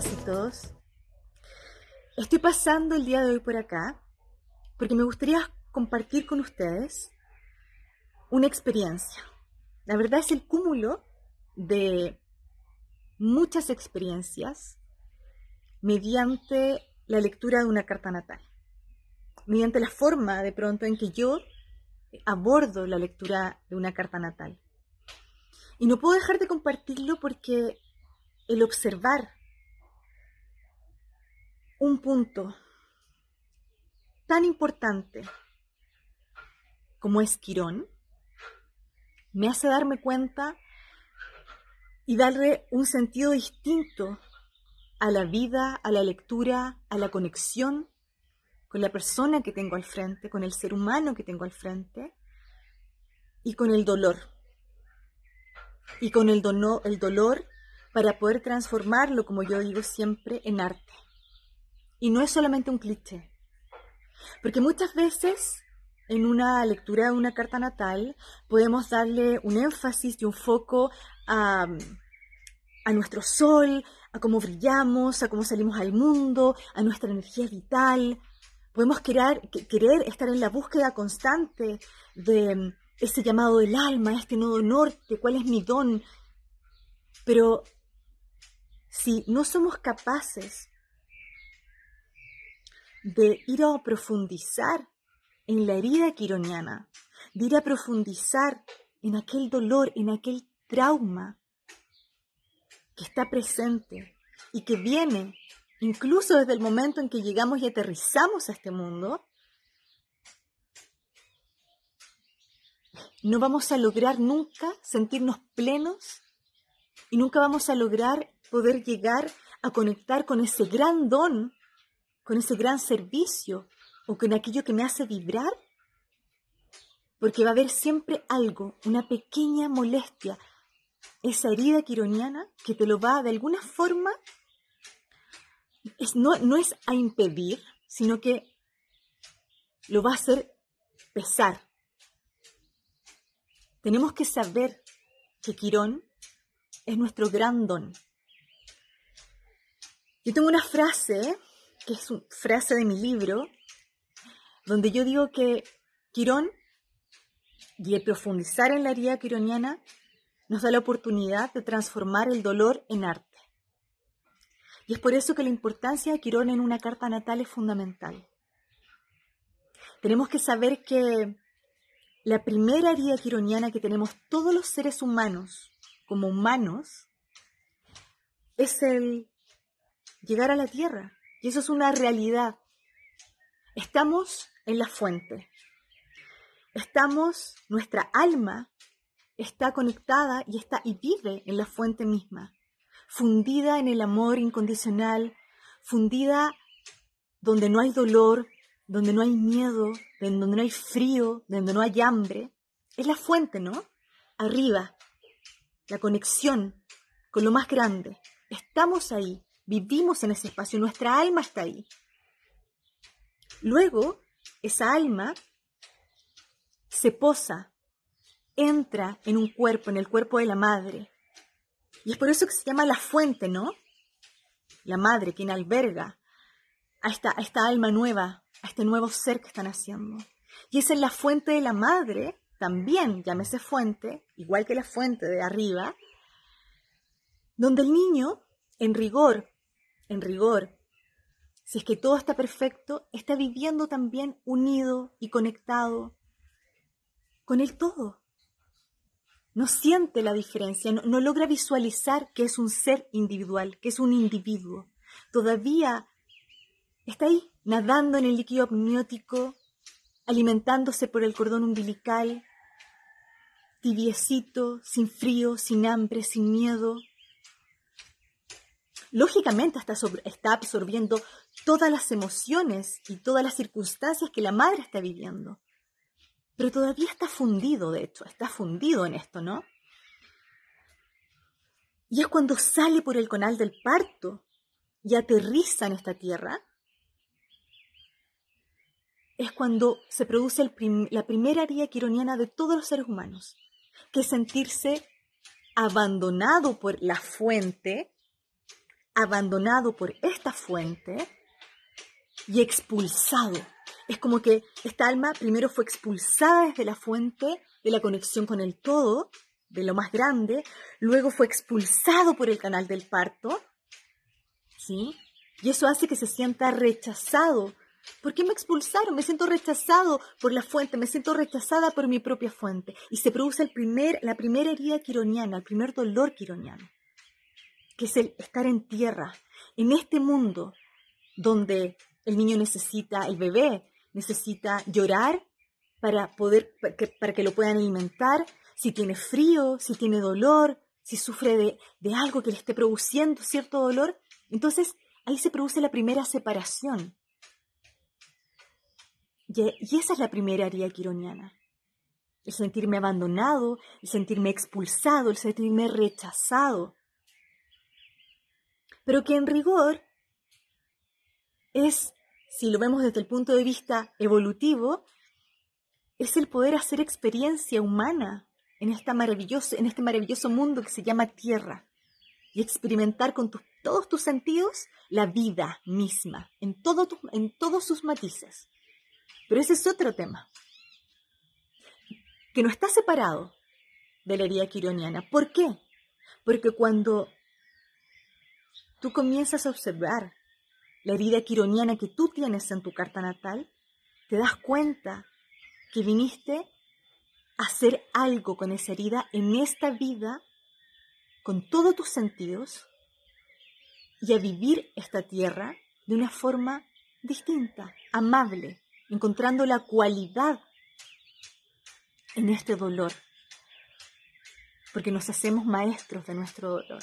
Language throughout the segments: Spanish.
¿cómo están todas y todos? Estoy pasando el día de hoy por acá porque me gustaría compartir con ustedes una experiencia. La verdad es el cúmulo de muchas experiencias mediante la lectura de una carta natal, mediante la forma de pronto en que yo abordo la lectura de una carta natal. Y no puedo dejar de compartirlo porque el observar un punto tan importante como es Quirón, me hace darme cuenta y darle un sentido distinto a la vida, a la lectura, a la conexión con la persona que tengo al frente, con el ser humano que tengo al frente y con el dolor. Y con el, el dolor para poder transformarlo, como yo digo siempre, en arte. Y no es solamente un cliché. Porque muchas veces en una lectura de una carta natal podemos darle un énfasis y un foco a, a nuestro sol, a cómo brillamos, a cómo salimos al mundo, a nuestra energía vital. Podemos querer, querer estar en la búsqueda constante de ese llamado del alma, este nodo norte, cuál es mi don. Pero si no somos capaces de ir a profundizar en la herida quironiana, de ir a profundizar en aquel dolor, en aquel trauma que está presente y que viene incluso desde el momento en que llegamos y aterrizamos a este mundo, no vamos a lograr nunca sentirnos plenos y nunca vamos a lograr poder llegar a conectar con ese gran don, con ese gran servicio o con aquello que me hace vibrar, porque va a haber siempre algo, una pequeña molestia, esa herida quironiana que te lo va de alguna forma, no, no es a impedir, sino que lo va a hacer pesar. Tenemos que saber que Quirón es nuestro gran don. Yo tengo una frase, que es una frase de mi libro, donde yo digo que Quirón, y el profundizar en la herida quironiana, nos da la oportunidad de transformar el dolor en arte. Y es por eso que la importancia de Quirón en una carta natal es fundamental. Tenemos que saber que la primera herida quironiana que tenemos todos los seres humanos como humanos es el llegar a la tierra. Y eso es una realidad. Estamos en la fuente. Estamos, nuestra alma está conectada y está y vive en la fuente misma, fundida en el amor incondicional, fundida donde no hay dolor, donde no hay miedo, donde no hay frío, donde no hay hambre. Es la fuente, ¿no? Arriba, la conexión con lo más grande. Estamos ahí, vivimos en ese espacio, nuestra alma está ahí. Luego, esa alma se posa, entra en un cuerpo, en el cuerpo de la madre. Y es por eso que se llama la fuente, ¿no? La madre, quien alberga a esta, a esta alma nueva, a este nuevo ser que están haciendo. Y es en la fuente de la madre también llámese fuente, igual que la fuente de arriba, donde el niño, en rigor, en rigor, si es que todo está perfecto, está viviendo también unido y conectado con el todo. No siente la diferencia, no, logra visualizar que es un ser individual, que es un individuo. Todavía está ahí, nadando en el líquido amniótico, alimentándose por el cordón umbilical, tibiecito, sin frío, sin hambre, sin miedo. Lógicamente está, absorbiendo todas las emociones y todas las circunstancias que la madre está viviendo. Pero todavía está fundido, de hecho, está fundido en esto, ¿no? Y es cuando sale por el conal del parto y aterriza en esta tierra, es cuando se produce la primera herida quironiana de todos los seres humanos que sentirse abandonado por la fuente abandonado por esta fuente y expulsado. Es como que esta alma primero fue expulsada desde la fuente de la conexión con el todo, de lo más grande, luego fue expulsado por el canal del parto, ¿sí? Y eso hace que se sienta rechazado. ¿Por qué me expulsaron? Me siento rechazado por la fuente, me siento rechazada por mi propia fuente. Y se produce el primer, la primera herida quironiana, el primer dolor quironiano, que es el estar en tierra, en este mundo donde el niño necesita, el bebé necesita llorar para poder, para que, lo puedan alimentar, si tiene frío, si tiene dolor, si sufre de, de algo que le esté produciendo cierto dolor. Entonces ahí se produce la primera separación. Y, esa es la primera herida quironiana. El sentirme abandonado, el sentirme expulsado, el sentirme rechazado. Pero que en rigor es, si lo vemos desde el punto de vista evolutivo, es el poder hacer experiencia humana en, esta maravilloso, en este maravilloso mundo que se llama Tierra y experimentar con todos tus sentidos la vida misma, en, en todos sus matices. Pero ese es otro tema, que no está separado de la herida quironiana. ¿Por qué? Porque cuando tú comienzas a observar la herida quironiana que tú tienes en tu carta natal, te das cuenta que viniste a hacer algo con esa herida en esta vida, con todos tus sentidos, y a vivir esta tierra de una forma distinta, amable, encontrando la cualidad en este dolor, porque nos hacemos maestros de nuestro dolor.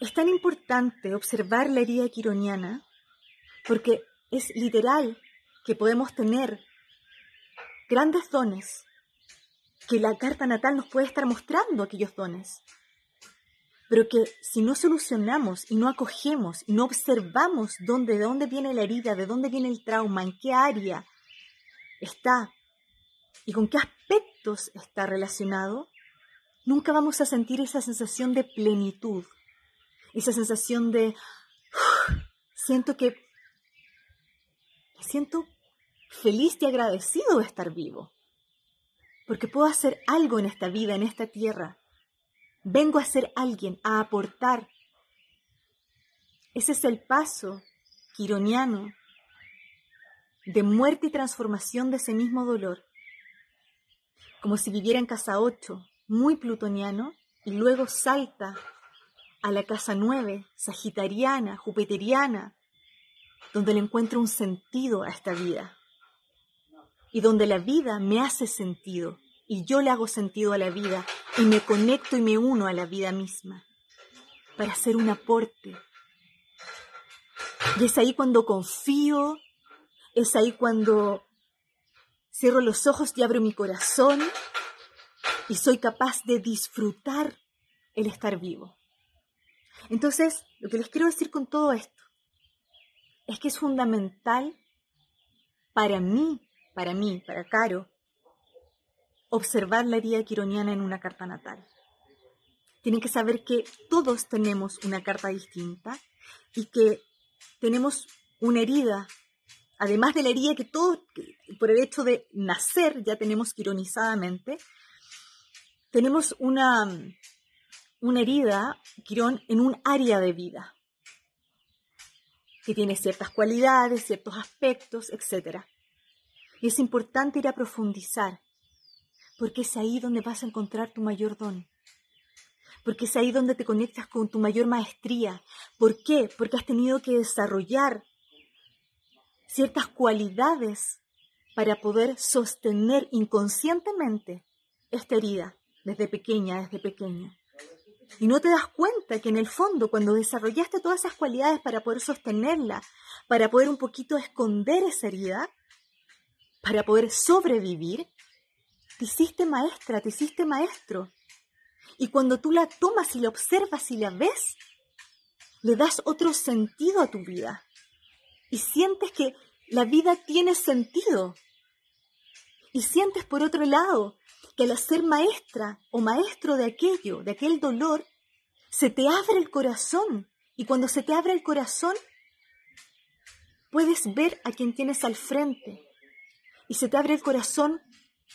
Es tan importante observar la herida quironiana porque es literal que podemos tener grandes dones, que la carta natal nos puede estar mostrando aquellos dones, pero que si no solucionamos y no acogemos y no observamos dónde, de dónde viene la herida, de dónde viene el trauma, en qué área está y con qué aspectos está relacionado, nunca vamos a sentir esa sensación de plenitud, esa sensación de siento que me siento feliz y agradecido de estar vivo, porque puedo hacer algo en esta vida, en esta tierra. Vengo a ser alguien, a aportar. Ese es el paso quironiano de muerte y transformación de ese mismo dolor, como si viviera en casa 8, muy plutoniano, y luego salta a la casa 9, sagitariana, jupiteriana, donde le encuentro un sentido a esta vida y donde la vida me hace sentido y yo le hago sentido a la vida y me conecto y me uno a la vida misma para hacer un aporte. Y es ahí cuando confío, es ahí cuando cierro los ojos y abro mi corazón y soy capaz de disfrutar el estar vivo. Entonces, lo que les quiero decir con todo esto es que es fundamental para mí, para mí, para Caro, observar la herida quironiana en una carta natal. Tienen que saber que todos tenemos una carta distinta y que tenemos una herida, además de la herida que todos, por el hecho de nacer, ya tenemos quironizadamente, tenemos una, una herida, Quirón, en un área de vida que tiene ciertas cualidades, ciertos aspectos, etc. Y es importante ir a profundizar, porque es ahí donde vas a encontrar tu mayor don. Porque es ahí donde te conectas con tu mayor maestría. ¿Por qué? Porque has tenido que desarrollar ciertas cualidades para poder sostener inconscientemente esta herida desde pequeña, desde pequeño. Y no te das cuenta que en el fondo, cuando desarrollaste todas esas cualidades para poder sostenerla, para poder un poquito esconder esa herida, para poder sobrevivir, te hiciste maestra, te hiciste maestro. Y cuando tú la tomas y la observas y la ves, le das otro sentido a tu vida. Y sientes que la vida tiene sentido. Y sientes por otro lado que al ser maestra o maestro de aquello, de aquel dolor, se te abre el corazón. Y cuando se te abre el corazón, puedes ver a quien tienes al frente. Y se te abre el corazón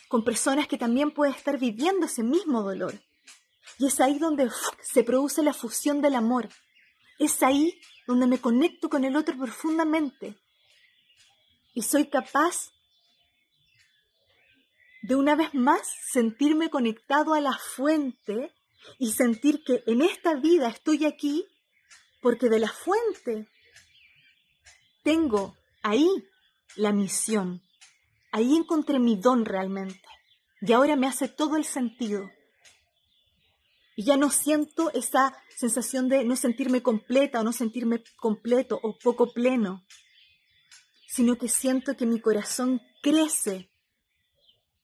con personas que también pueden estar viviendo ese mismo dolor. Y es ahí donde se produce la fusión del amor. Es ahí donde me conecto con el otro profundamente. Y soy capaz de una vez más sentirme conectado a la fuente y sentir que en esta vida estoy aquí porque de la fuente tengo ahí la misión. Ahí encontré mi don realmente. Y ahora me hace todo el sentido. Y ya no siento esa sensación de no sentirme completa o no sentirme completo o poco pleno, sino que siento que mi corazón crece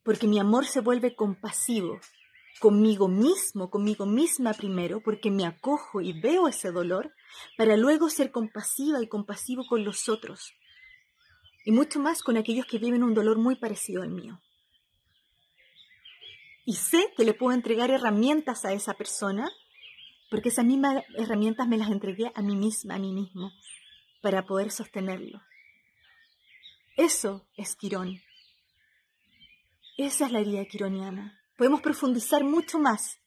porque mi amor se vuelve compasivo conmigo mismo, conmigo misma primero, porque me acojo y veo ese dolor, para luego ser compasiva y compasivo con los otros, y mucho más con aquellos que viven un dolor muy parecido al mío. Y sé que le puedo entregar herramientas a esa persona, porque esas mismas herramientas me las entregué a mí misma, a mí mismo, para poder sostenerlo. Eso es Quirón. Esa es la herida quironiana. Podemos profundizar mucho más.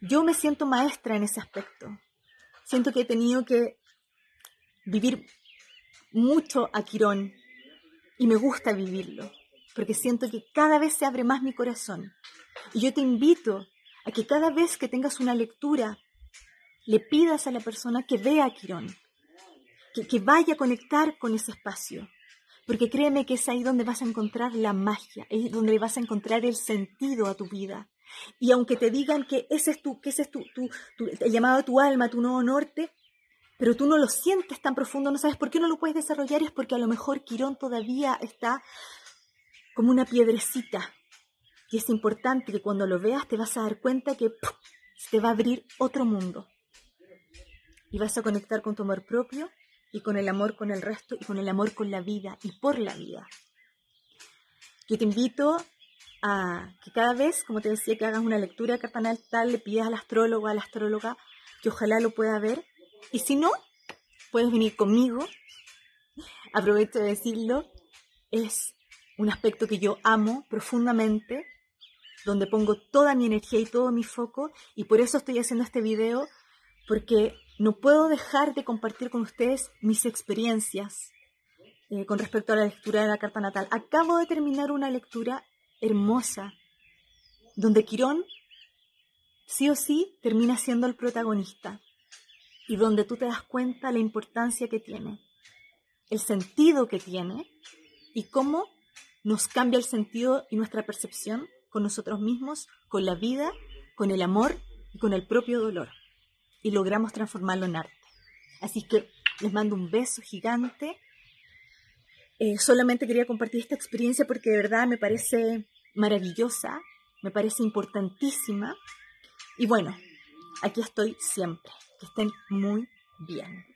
Yo me siento maestra en ese aspecto. Siento que he tenido que vivir mucho a Quirón y me gusta vivirlo, porque siento que cada vez se abre más mi corazón. Y yo te invito a que cada vez que tengas una lectura, le pidas a la persona que vea a Quirón, que, que vaya a conectar con ese espacio, porque créeme que es ahí donde vas a encontrar la magia, es donde vas a encontrar el sentido a tu vida. Y aunque te digan que ese es tu, que ese es tu, el llamado a tu alma, tu nuevo norte, pero tú no lo sientes tan profundo, no sabes por qué no lo puedes desarrollar, es porque a lo mejor Quirón todavía está como una piedrecita. Y es importante que cuando lo veas te vas a dar cuenta que se te va a abrir otro mundo. Y vas a conectar con tu amor propio y con el amor con el resto y con el amor con la vida y por la vida. Yo te invito a que cada vez, como te decía, que hagas una lectura cartanal tal, le pidas al astrólogo, a la astróloga, que ojalá lo pueda ver. Y si no, puedes venir conmigo. Aprovecho de decirlo, es un aspecto que yo amo profundamente, donde pongo toda mi energía y todo mi foco, y por eso estoy haciendo este video, porque no puedo dejar de compartir con ustedes mis experiencias eh, con respecto a la lectura de la carta natal. Acabo de terminar una lectura hermosa, donde Quirón sí o sí termina siendo el protagonista y donde tú te das cuenta la importancia que tiene, el sentido que tiene y cómo nos cambia el sentido y nuestra percepción con nosotros mismos, con la vida, con el amor y con el propio dolor y logramos transformarlo en arte. Así que les mando un beso gigante. Eh, solamente quería compartir esta experiencia porque de verdad me parece maravillosa, me parece importantísima. Y bueno, aquí estoy siempre. Que estén muy bien.